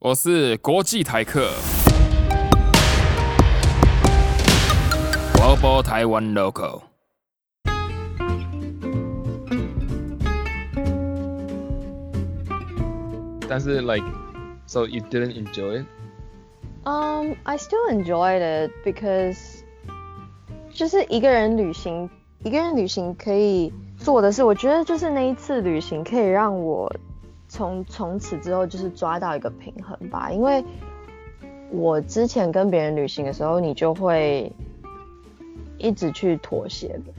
我是国际台客，Global Taiwan Local。但是 like so you didn't enjoy it Um, I still enjoyed it because 就是一个人旅行，一个人旅行可以做的事，我觉得就是那一次旅行可以让我从从此之后就是抓到一个平衡吧。因为我之前跟别人旅行的时候，你就会一直去妥协的，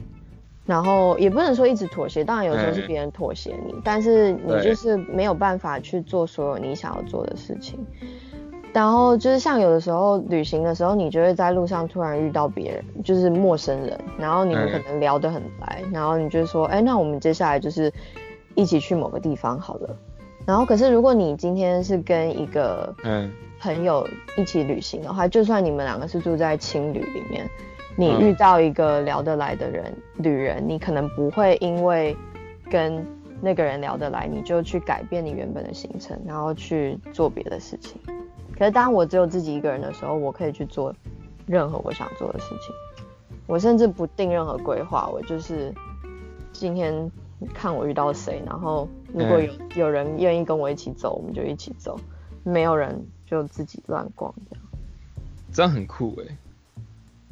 然后也不能说一直妥协，当然有时候是嗯别人妥协你，但是你就是没有办法去做所有你想要做的事情。然后就是像有的时候旅行的时候，你就会在路上突然遇到别人，就是陌生人，然后你们嗯可能聊得很来，然后你就说，哎，那我们接下来就是一起去某个地方好了。然后可是如果你今天是跟一个嗯朋友一起旅行的话，就算你们两个是住在青旅里面，你嗯遇到一个聊得来的人，旅人，你可能不会因为跟那个人聊得来，你就去改变你原本的行程，然后去做别的事情。可是当我只有自己一个人的时候，我可以去做任何我想做的事情。我甚至不定任何规划，我就是今天看我遇到谁，然后如果有、有人愿意跟我一起走，我们就一起走；没有人就自己乱逛这样。这样很酷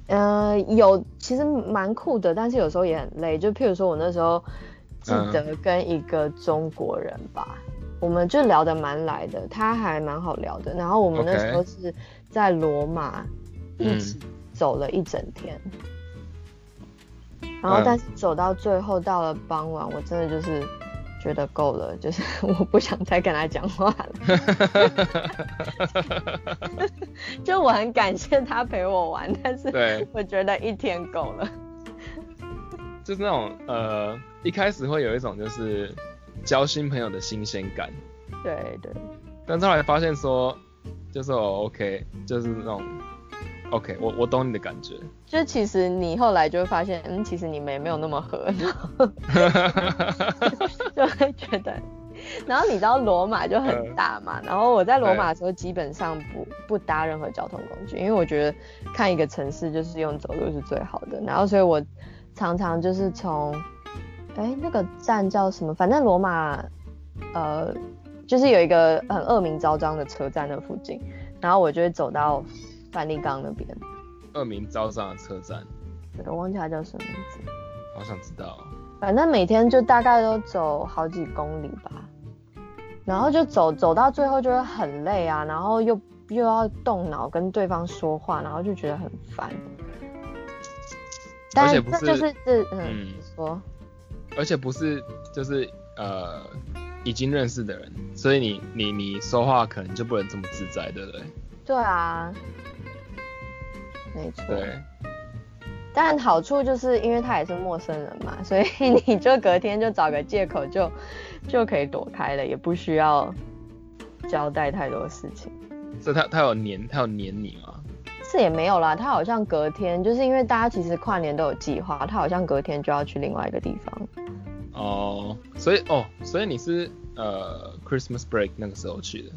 哎、呃，有其实蛮酷的，但是有时候也很累。就譬如说我那时候记得跟一个中国人吧，我们就聊得蛮来的，他还蛮好聊的。然后我们那时候是在罗马一嗯起走了一整天，然后嗯但是走到最后到了傍晚，我真的就是。觉得够了，就是 我不想再跟他讲话了。就我很感谢他陪我玩，但是对我觉得一天够了。就是那种呃，一开始会有一种就是交新朋友的新鲜感，对对，但是后来发现说，就是哦 OK，就是那种 OK，我我懂你的感觉。就其实你后来就会发现，嗯，其实你们也没有那么合，然后 就会觉得。然后你知道罗马就很大嘛，然后我在罗马的时候基本上不不搭任何交通工具，因为我觉得看一个城市就是用走路是最好的。然后所以我常常就是从，哎那个站叫什么？反正罗马，呃，就是有一个很恶名昭彰的车站那附近，然后我就会走到梵蒂冈那边。恶名昭彰的车站，对我忘记它叫什么名字。好想知道哦。反正每天就大概都走好几公里吧，然后就走走到最后就会很累啊，然后又又要动脑跟对方说话，然后就觉得很烦。但是这就是这嗯，说而且不是就是呃已经认识的人，所以你你你说话可能就不能这么自在，对不对？对啊，没错。对，但好处就是因为他也是陌生人嘛，所以你就隔天就找个借口就就可以躲开了，也不需要交代太多事情。所以他他有黏他有黏你吗？是也没有啦，他好像隔天就是因为大家其实跨年都有计划，他好像隔天就要去另外一个地方。哦，所以哦，所以你是呃 Christmas break 那个时候去的，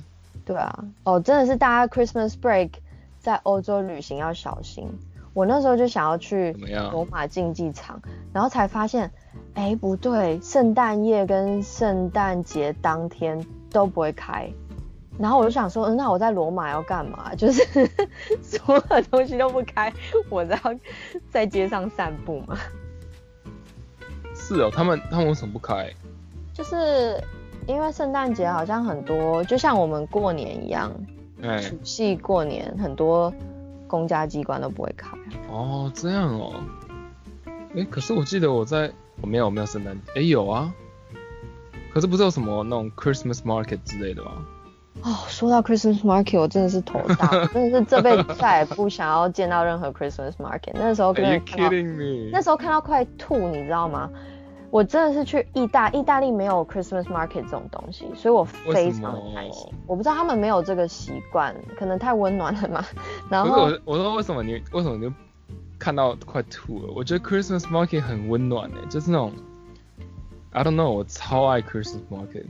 对啊，哦，真的是大家 Christmas break 在欧洲旅行要小心。我那时候就想要去罗马竞技场，然后才发现，哎，不对，圣诞夜跟圣诞节当天都不会开。然后我就想说，嗯那我在罗马要干嘛？就是 所有东西都不开，我只要在街上散步嘛。是哦，他们他们为什么不开？就是因为圣诞节好像很多，就像我们过年一样，哎，除夕过年很多公家机关都不会开。哦，这样哦，哎，可是我记得我在我没有我没有圣诞，哎有啊，可是不是有什么那种 Christmas market 之类的吗？哦，说到 Christmas market，我真的是头大，我 真的是这辈子再也不想要见到任何 Christmas market。那时候真 Are 的 you 看到，kidding me？那时候看到快吐，你知道吗？我真的是去意大，意大利没有 Christmas market 这种东西，所以我非常的开心。我不知道他们没有这个习惯，可能太温暖了嘛。然后我我说为什么你为什么你就看到快吐了？我觉得 Christmas market 很温暖诶，就是那种 I don't know，我超爱 Christmas market。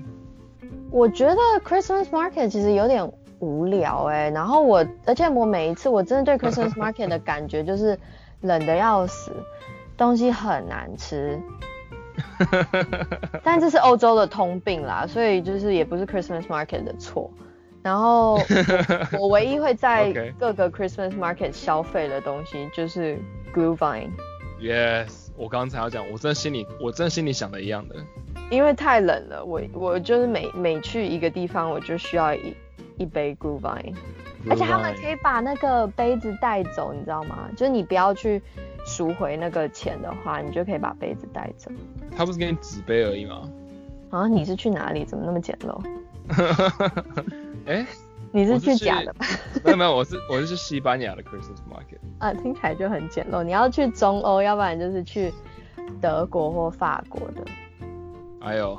我觉得 Christmas market 其实有点无聊哎、然后我，而且我每一次我真的对 Christmas market 的感觉就是冷的要死，东西很难吃。但这是欧洲的通病啦，所以就是也不是 Christmas market 的错。然后我 我唯一会在各个 Christmas market 消费的东西就是 Glühwein，Yes，我刚才要讲，我真的心里我真的心里想的一样的。因为太冷了，我我就是每每去一个地方我就需要一一杯 Glühwein。而且他们可以把那个杯子带走，你知道吗？就是你不要去赎回那个钱的话，你就可以把杯子带走。他不是给你纸杯而已吗？啊，你是去哪里？怎么那么简陋？哎、你是去去假的吧？没有没有，我是我是去西班牙的 Christmas market。啊，听起来就很简陋。你要去中欧，要不然就是去德国或法国的。哎呦，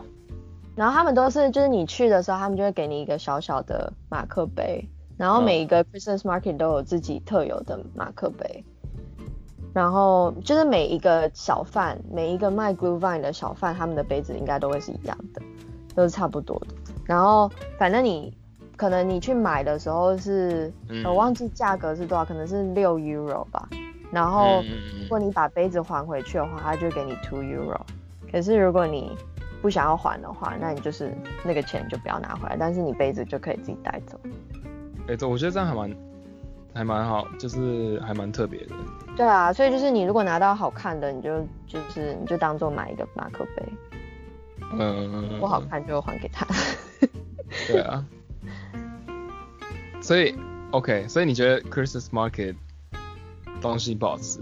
然后他们都是，就是你去的时候，他们就会给你一个小小的马克杯，然后嗯每一个 Christmas market 都有自己特有的马克杯，然后就是每一个小贩，每一个卖 glue vine 的小贩，他们的杯子应该都会是一样的，都是差不多的。然后反正你可能你去买的时候是，嗯我忘记价格是多少，可能是六 euro 吧。然后如果你把杯子还回去的话，他就给你 two euro。可是如果你不想要还的话，那你就是那个钱就不要拿回来，但是你杯子就可以自己带走。哎、这我觉得这样还蛮还蛮好，就是还蛮特别的。对啊，所以就是你如果拿到好看的，你就就是你就当做买一个马克杯，嗯，不好看就还给他。对啊。所以 OK，所以你觉得 Christmas market 东西不好吃？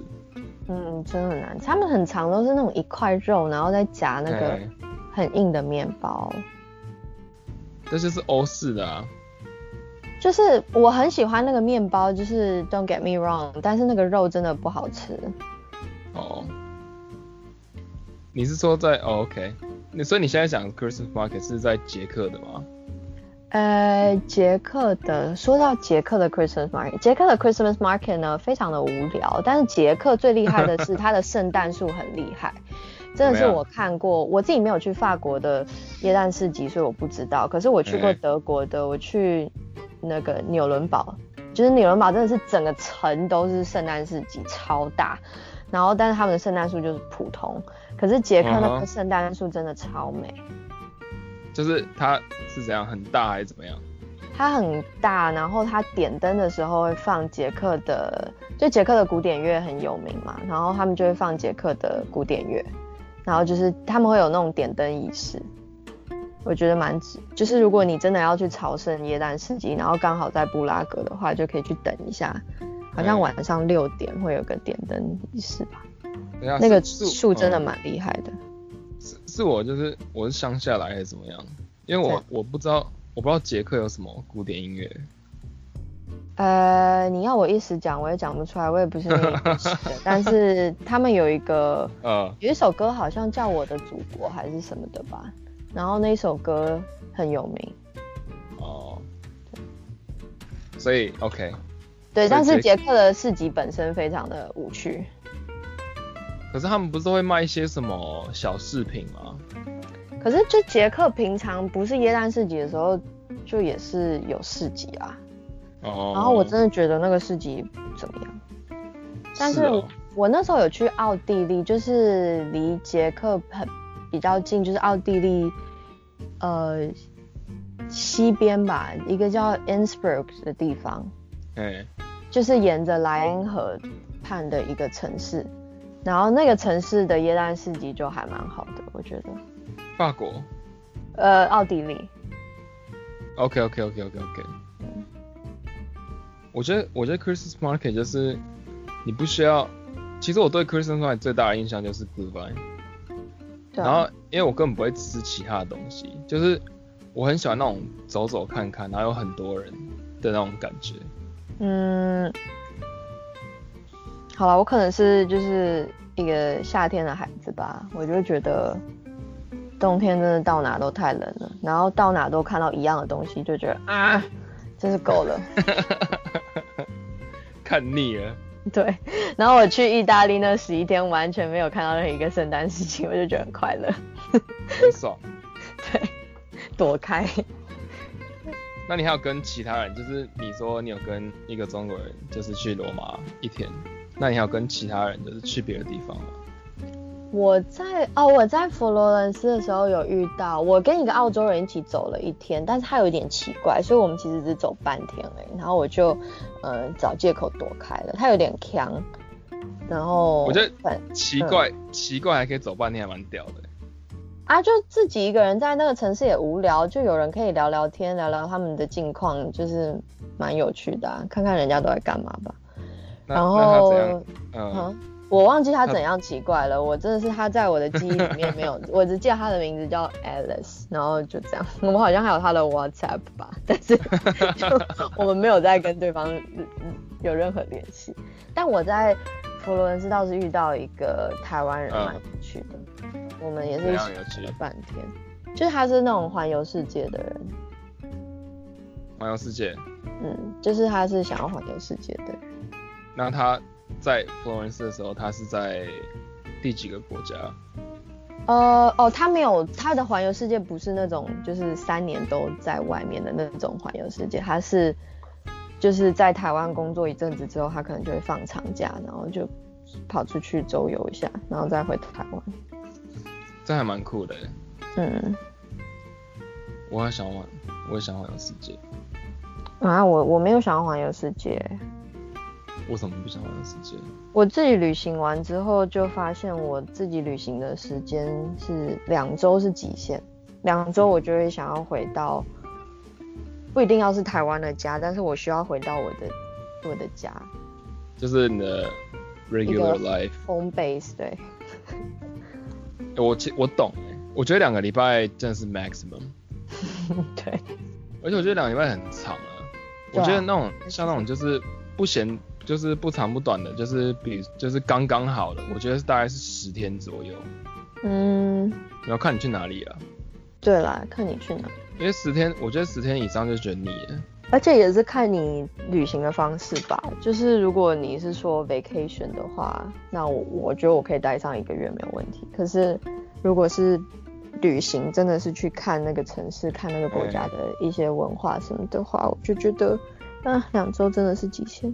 嗯，真的很难。他们很长都是那种一块肉，然后再夹那个哎很硬的面包。这就是欧式的啊。就是我很喜欢那个面包，就是 Don't get me wrong，但是那个肉真的不好吃。哦，你是说在、哦、OK？你所以你现在讲 Christmas market 是在捷克的吗？呃，捷克的说到捷克的 Christmas market，捷克的 Christmas market 呢非常的无聊，但是捷克最厉害的是它的圣诞树很厉害，真的是我看过，我自己没有去法国的耶诞市集，所以我不知道。可是我去过哎德国的，我去那个纽伦堡，就是纽伦堡真的是整个城都是圣诞市集，超大。然后但是他们的圣诞树就是普通，可是捷克那个圣诞树真的超美。就是它是怎样很大还是怎么样？它很大，然后它点灯的时候会放捷克的，就捷克的古典乐很有名嘛，然后他们就会放捷克的古典乐，然后就是他们会有那种点灯仪式，我觉得蛮值。就是如果你真的要去朝圣耶诞市集，然后刚好在布拉格的话，就可以去等一下，好像嗯晚上六点会有个点灯仪式吧。那个树真的嗯蛮厉害的。是是我就是我是乡下来还是怎么样？因为我我不知道我不知道捷克有什么古典音乐。呃，你要我一时讲，我也讲不出来，我也不是那个 的，但是他们有一个呃，有一首歌好像叫《我的祖国》还是什么的吧，然后那首歌很有名。哦，所以 OK，对，但是捷捷克的市集本身非常的无趣。可是他们不是都会卖一些什么小饰品吗？可是就捷克平常不是耶诞市集的时候，就也是有市集啊。哦，然后我真的觉得那个市集不怎么样。但是我那时候有去奥地利，就是离捷克很比较近，就是奥地利呃西边吧，一个叫 Innsbruck 的地方，哎，就是沿着莱茵河畔的一个城市。然后那个城市的耶诞市集就还蛮好的，我觉得。法国呃，奥地利，OK OK OK OK OK。我觉得我觉得 Christmas market 就是你不需要，其实我对 Christmas market 最大的印象就是 Goodbye 然后因为我根本不会吃其他的东西，就是我很喜欢那种走走看看，然后有很多人的那种感觉。嗯，好了，我可能是就是一个夏天的孩子吧，我就觉得冬天真的到哪都太冷了，然后到哪都看到一样的东西，就觉得啊，真是够了。看腻了，对，然后我去意大利那十一天，完全没有看到任何一个圣诞事情，我就觉得很快乐。很爽。对，躲开。那你还有跟其他人，就是你说你有跟一个中国人，就是去罗马一天，那你还有跟其他人，就是去别的地方吗？我在哦，我在佛罗伦斯的时候有遇到，我跟一个澳洲人一起走了一天，但是他有一点奇怪，所以我们其实只走半天而已，然后我就呃找借口躲开了，他有点强，然后我觉得很奇怪，奇怪还可以走半天，还蛮屌的。啊，就自己一个人在那个城市也无聊，就有人可以聊聊天，聊聊他们的近况，就是蛮有趣的、啊，看看人家都在干嘛吧。然后？嗯，嗯，我忘记他怎样奇怪了，我真的是他在我的记忆里面没有，我只记得他的名字叫 Alice，然后就这样，我们好像还有他的 WhatsApp 吧，但是就 我们没有再跟对方有任何联系。但我在佛罗伦斯倒是遇到一个台湾人嗯蛮有趣的，我们也是怎一起样有趣了半天，就是他是那种环游世界的人，环游世界。嗯，就是他是想要环游世界的人。那他在佛罗伦斯的时候，他是在第几个国家？呃哦，他没有他的环游世界不是那种就是三年都在外面的那种环游世界，他是就是在台湾工作一阵子之后，他可能就会放长假，然后就跑出去周游一下，然后再回台湾。这还蛮酷的。嗯，我还想玩，我也想环游世界。啊，我我没有想要环游世界，为什么不想环游世界？我自己旅行完之后就发现我自己旅行的时间是两周是极限，两周我就会想要回到，不一定要是台湾的家，但是我需要回到我的我的家就是你的 regular life。home base 对，我其我懂耶，我觉得两个礼拜真的是 maximum，对，而且我觉得两个礼拜很长啊我觉得那种像那种就是不嫌就是不长不短的，就是比就是刚刚好的，我觉得是大概是十天左右。嗯，然后看你去哪里啊，对啦，看你去哪，因为十天，我觉得十天以上就觉得腻了。而且也是看你旅行的方式吧。就是如果你是说 vacation 的话，那我我觉得我可以待上一个月没有问题。可是如果是旅行，真的是去看那个城市、看那个国家的一些文化什么的话，我就觉得那两周真的是极限。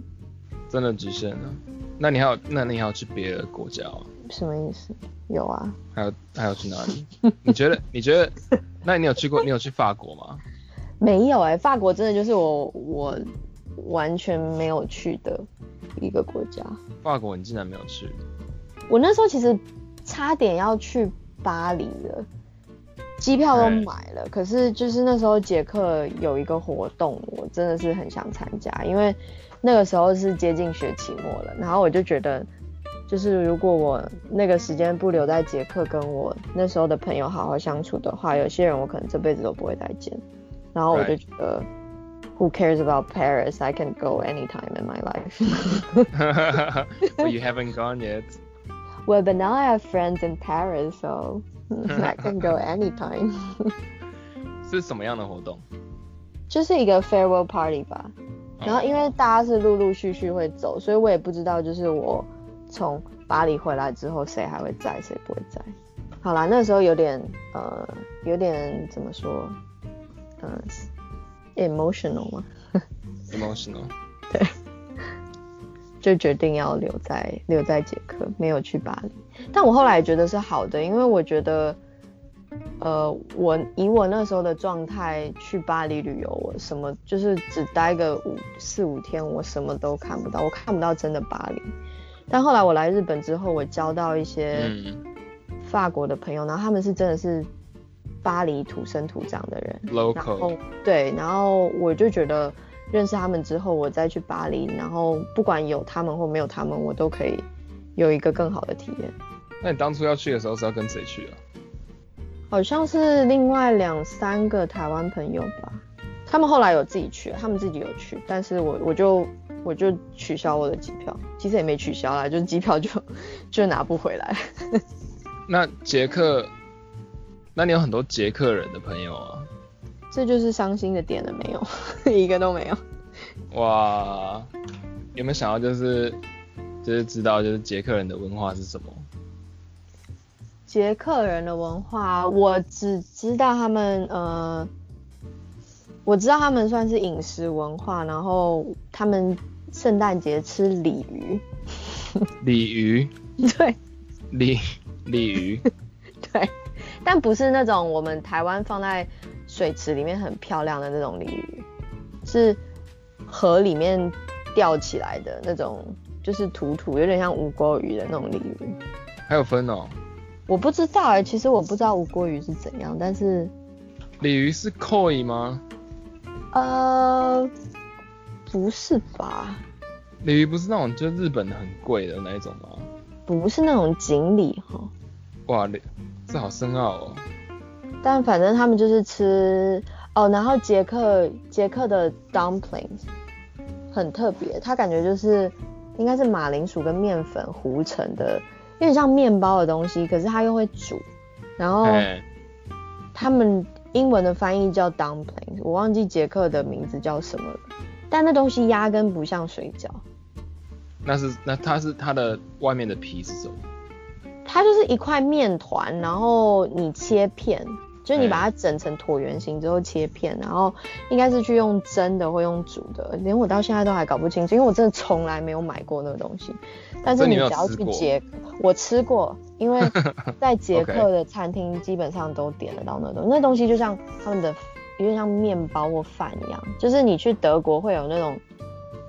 真的极限了。那你还有，那你还要去别的国家吗？什么意思？有啊，还有还有去哪里？你觉得？你觉得？那你有去过？你有去法国吗？没有哎、法国真的就是我我完全没有去的一个国家。法国你竟然没有去？我那时候其实差点要去巴黎了，机票都哎买了，可是就是那时候捷克有一个活动，我真的是很想参加，因为那个时候是接近学期末了，然后我就觉得，就是如果我那个时间不留在捷克跟我那时候的朋友好好相处的话，有些人我可能这辈子都不会再见，然后我就.觉得。Who cares about Paris? I can go anytime in my life. But you haven't gone yet. Well, but now I have friends in Paris, so I can go anytime. 是什么样的活动？就是一个 farewell party 吧。然后因为大家是陆陆续续会走，所以我也不知道，就是我从巴黎回来之后，谁还会在，谁不会在。好啦，那时候有点呃，有点怎么说，嗯、emotional 嘛，emotional 对。就决定要留在留在捷克，没有去巴黎。但我后来觉得是好的，因为我觉得，呃，我以我那时候的状态去巴黎旅游，我什么就是只待个五四五天，我什么都看不到，我看不到真的巴黎。但后来我来日本之后，我交到一些嗯法国的朋友，然后他们是真的是巴黎土生土长的人，然，local。后对，然后我就觉得认识他们之后，我再去巴黎，然后不管有他们或没有他们，我都可以有一个更好的体验。那你当初要去的时候是要跟谁去啊？好像是另外两三个台湾朋友吧，他们后来有自己去，他们自己有去，但是我我就我就取消我的机票，其实也没取消啦，就是机票就 就拿不回来。那捷克，那你有很多捷克人的朋友啊？这就是伤心的点了没有？一个都没有。哇，有没有想要就是就是知道就是捷克人的文化是什么？捷克人的文化，我只知道他们呃，我知道他们算是饮食文化，然后他们圣诞节吃鲤鱼，鲤鱼，对 鲤鲤鱼，对，但不是那种我们台湾放在水池里面很漂亮的那种鲤鱼，是河里面钓起来的那种，就是土土有点像无锅鱼的那种鲤鱼。还有分哦。我不知道哎、其实我不知道无锅鱼是怎样，但是鲤鱼是 koi 吗？呃，不是吧？鲤鱼不是那种就日本很贵的那一种吗？不是那种锦鲤哈，哇，鲤这好深奥哦。但反正他们就是吃哦，然后捷克捷克的 dumplings 很特别，它感觉就是应该是马铃薯跟面粉糊成的，有点像面包的东西，可是它又会煮，然后哎，他们英文的翻译叫 dumplings，我忘记捷克的名字叫什么了，但那东西压根不像水饺。那是那它是它的外面的皮是什么？它就是一块面团，然后你切片，就是你把它哎整成椭圆形之后切片，然后应该是去用蒸的或用煮的，连我到现在都还搞不清楚，因为我真的从来没有买过那个东西。但是你只要去捷，我吃过，因为 在捷克的餐厅基本上都点得到那东西，那东西就像他们的有点像面包或饭一样，就是你去德国会有那种，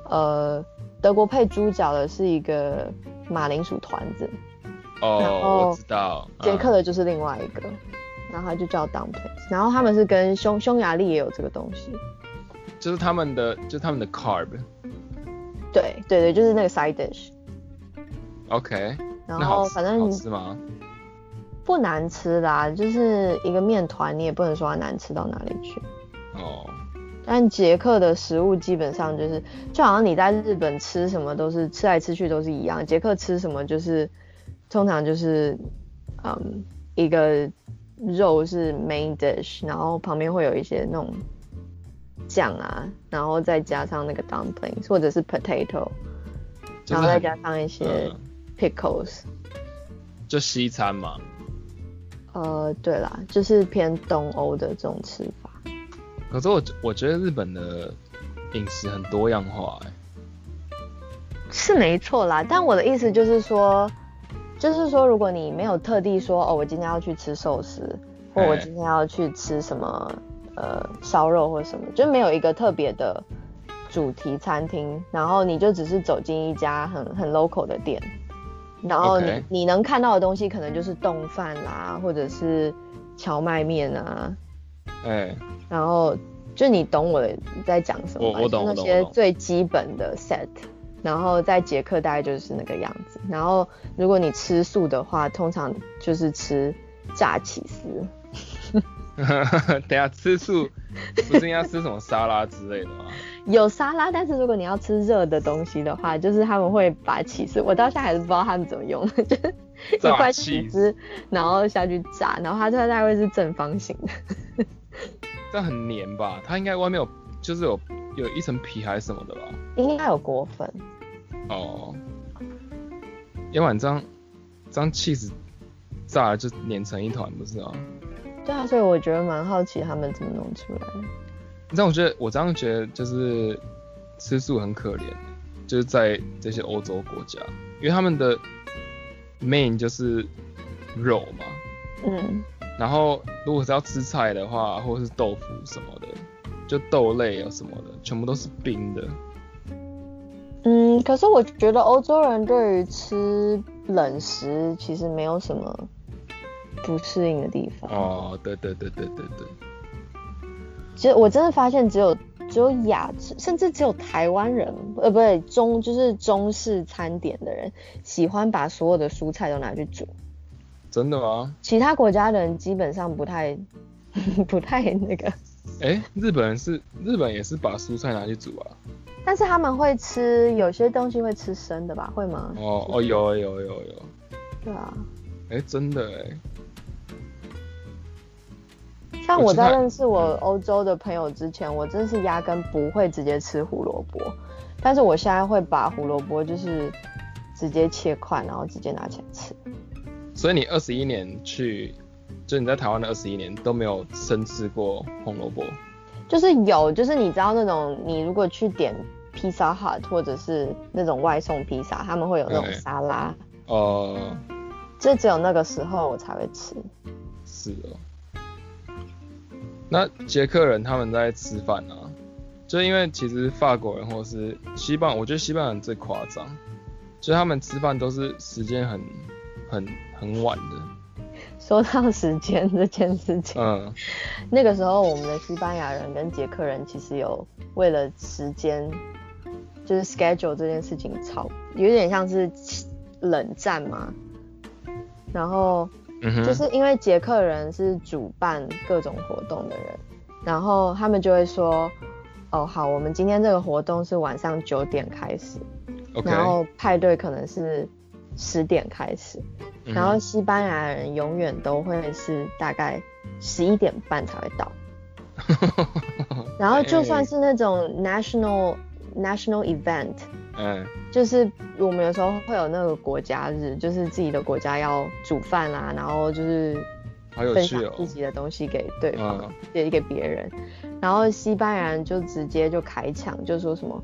呃，德国配猪脚的是一个马铃薯团子，然哦，后我知道。捷克嗯的就是另外一个，然后它就叫 dumplings，然后他们是跟匈匈牙利也有这个东西，就是他们的就是他们的 carb。对对对，就是那个 side dish，OK，然后反正好吃吗？不难吃啦，就是一个面团，你也不能说它难吃到哪里去。哦，但捷克的食物基本上就是，就好像你在日本吃什么都是吃来吃去都是一样，捷克吃什么就是通常就是，嗯，一个肉是 main dish，然后旁边会有一些那种酱啊，然后再加上那个 dumplings 或者是 potato，然后再加上一些嗯 pickles。就西餐嘛。呃，对啦，就是偏东欧的这种吃法。可是我我觉得日本的饮食很多样化、哎，是没错啦，但我的意思就是说，就是说，如果你没有特地说哦，我今天要去吃寿司，或我哎今天要去吃什么呃烧肉或什么，就没有一个特别的主题餐厅，然后你就只是走进一家很很 local 的店，然后你你能看到的东西可能就是冻饭啦，或者是荞麦面啊，哎、然后就你懂我的在讲什么吗？我我懂那我懂我懂些最基本的 set，然后在捷克大概就是那个样子。然后如果你吃素的话，通常就是吃炸起司，等下吃素不是应该吃什么沙拉之类的吗？有沙拉，但是如果你要吃热的东西的话，就是他们会把起司，我到现在还是不知道他们怎么用的，就是一块起起司，然后下去炸，然后它大概会是正方形的。这很黏吧？它应该外面有就是有有一层皮还是什么的吧？应该有果粉，哦，要不然这样这样 cheese 炸了就粘成一团，不是啊？对啊，所以我觉得蛮好奇他们怎么弄出来的。但我觉得我这样觉得就是吃素很可怜，就是在这些欧洲国家，因为他们的 main 就是肉嘛，嗯，然后如果是要吃菜的话，或者是豆腐什么的，就豆类啊什么的，全部都是冰的。嗯，可是我觉得欧洲人对于吃冷食其实没有什么不适应的地方。哦，对对对对对对，其实我真的发现只有只有亚，甚至只有台湾人，呃，不对，中就是中式餐点的人喜欢把所有的蔬菜都拿去煮，真的吗？其他国家的人基本上不太 不太那个，哎，日本人是日本也是把蔬菜拿去煮啊。但是他们会吃有些东西会吃生的吧？会吗？哦哦，有有有有，对啊。哎，真的哎，像我在认识我欧洲的朋友之前，我真是压根不会直接吃胡萝卜，但是我现在会把胡萝卜就是直接切块，然后直接拿起来吃。所以你二十一年去，就你在台湾的二十一年都没有生吃过红萝卜。就是有，就是你知道那种，你如果去点披萨 hut 或者是那种外送披萨，他们会有那种沙拉，哦、这只有那个时候我才会吃。是哦。那捷克人他们在吃饭啊，就因为其实法国人或是西班牙，我觉得西班牙人最夸张，就是他们吃饭都是时间很很很晚的。说到时间这件事情，嗯，那个时候我们的西班牙人跟捷克人其实有为了时间，就是 schedule 这件事情吵，有点像是冷战嘛。然后嗯，就是因为捷克人是主办各种活动的人，然后他们就会说，哦好，我们今天这个活动是晚上九点开始然后派对可能是十点开始，嗯然后西班牙人永远都会是大概十一点半才会到，然后就算是那种 national national event，嗯就是我们有时候会有那个国家日，就是自己的国家要煮饭啦，然后就是分享自己的东西给对方嗯，给、给别人。然后西班牙人就直接就开抢，就说什么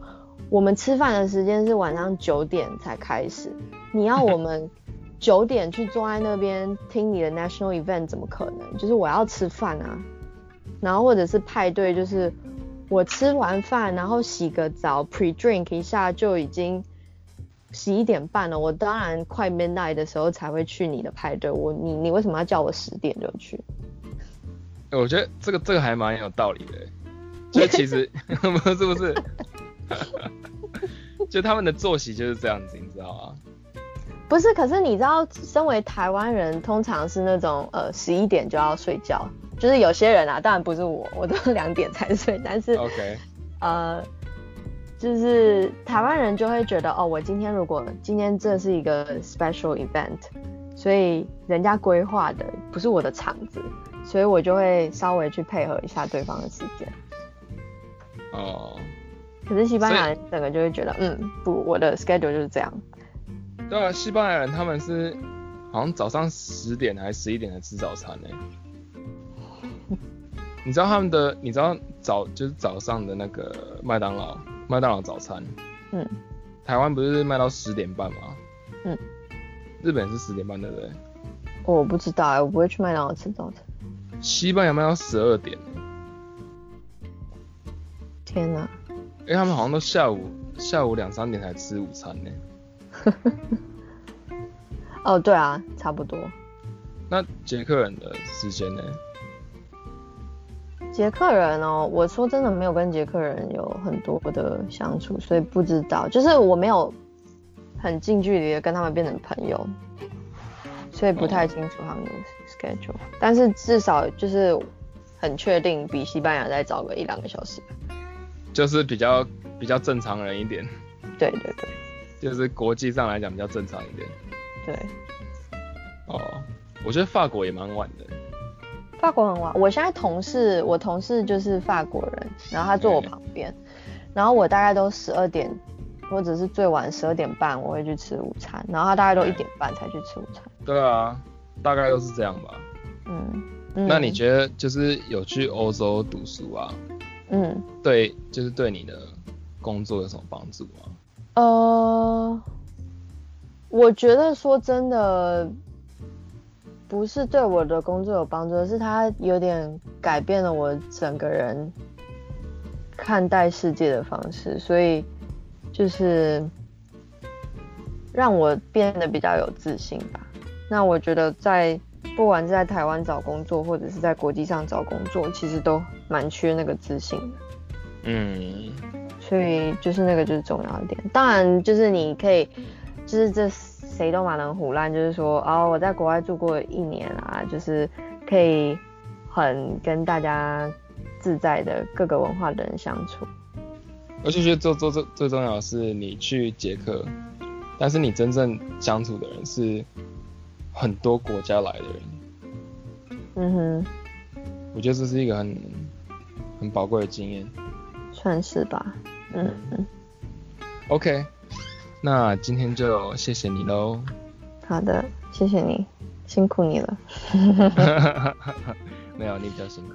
我们吃饭的时间是晚上九点才开始，你要我们九点去坐在那边听你的 national event 怎么可能？就是我要吃饭啊，然后或者是派对，就是我吃完饭然后洗个澡 pre drink 一下就已经。十一点半了，我当然快 midnight 的时候才会去你的派对。我你你为什么要叫我十点就去？欸我觉得这个这个还蛮有道理的欸，就其实 不是不是，就他们的作息就是这样子，你知道吗？不是，可是你知道，身为台湾人，通常是那种呃十一点就要睡觉，就是有些人啊，当然不是我，我都两点才睡，但是 OK，呃，就是台湾人就会觉得哦，我今天如果今天这是一个 special event，所以人家规划的不是我的场子，所以我就会稍微去配合一下对方的时间。哦，可是西班牙人整个就会觉得，嗯，不，我的 schedule 就是这样。对啊，西班牙人他们是好像早上十点还是十一点才吃早餐呢。你知道他们的，你知道早就是早上的那个麦当劳，麦当劳早餐，嗯，台湾不是卖到十点半吗？嗯，日本是十点半，对不对？我不知道哎，我不会去麦当劳吃早餐。西班牙卖到十二点，天哪！因为他们好像都下午下午两三点才吃午餐呢。哦，对啊，差不多。那捷克人的时间呢？捷克人哦，我说真的没有跟捷克人有很多的相处，所以不知道，就是我没有很近距离的跟他们变成朋友，所以不太清楚他们的 schedule。但是至少就是很确定比西班牙再早个一两个小时。就是比较比较正常人一点，对对对就是国际上来讲比较正常一点。对，哦，我觉得法国也蛮晚的。法国很晚。我现在同事，我同事就是法国人，然后他坐我旁边，然后我大概都十二点，或者是最晚十二点半我会去吃午餐，然后他大概都一对点半才去吃午餐。对啊，大概都是这样吧。嗯，嗯那你觉得就是有去欧洲读书啊，嗯对，就是对你的工作有什么帮助吗？呃，我觉得说真的，不是对我的工作有帮助，而是它有点改变了我整个人看待世界的方式，所以就是让我变得比较有自信吧。那我觉得在不管是在台湾找工作，或者是在国际上找工作，其实都蛮缺那个自信的。嗯，所以就是那个就是重要一点。当然，就是你可以，就是这谁都蛮能胡乱，就是说哦，我在国外住过一年啊，就是可以很跟大家自在的各个文化的人相处。而且觉得最最最最重要的是你去捷克，但是你真正相处的人是很多国家来的人，嗯哼，我觉得这是一个很很宝贵的经验。算是吧。嗯嗯，OK，那今天就谢谢你喽。好的，谢谢你，辛苦你了。没有，你比较辛苦。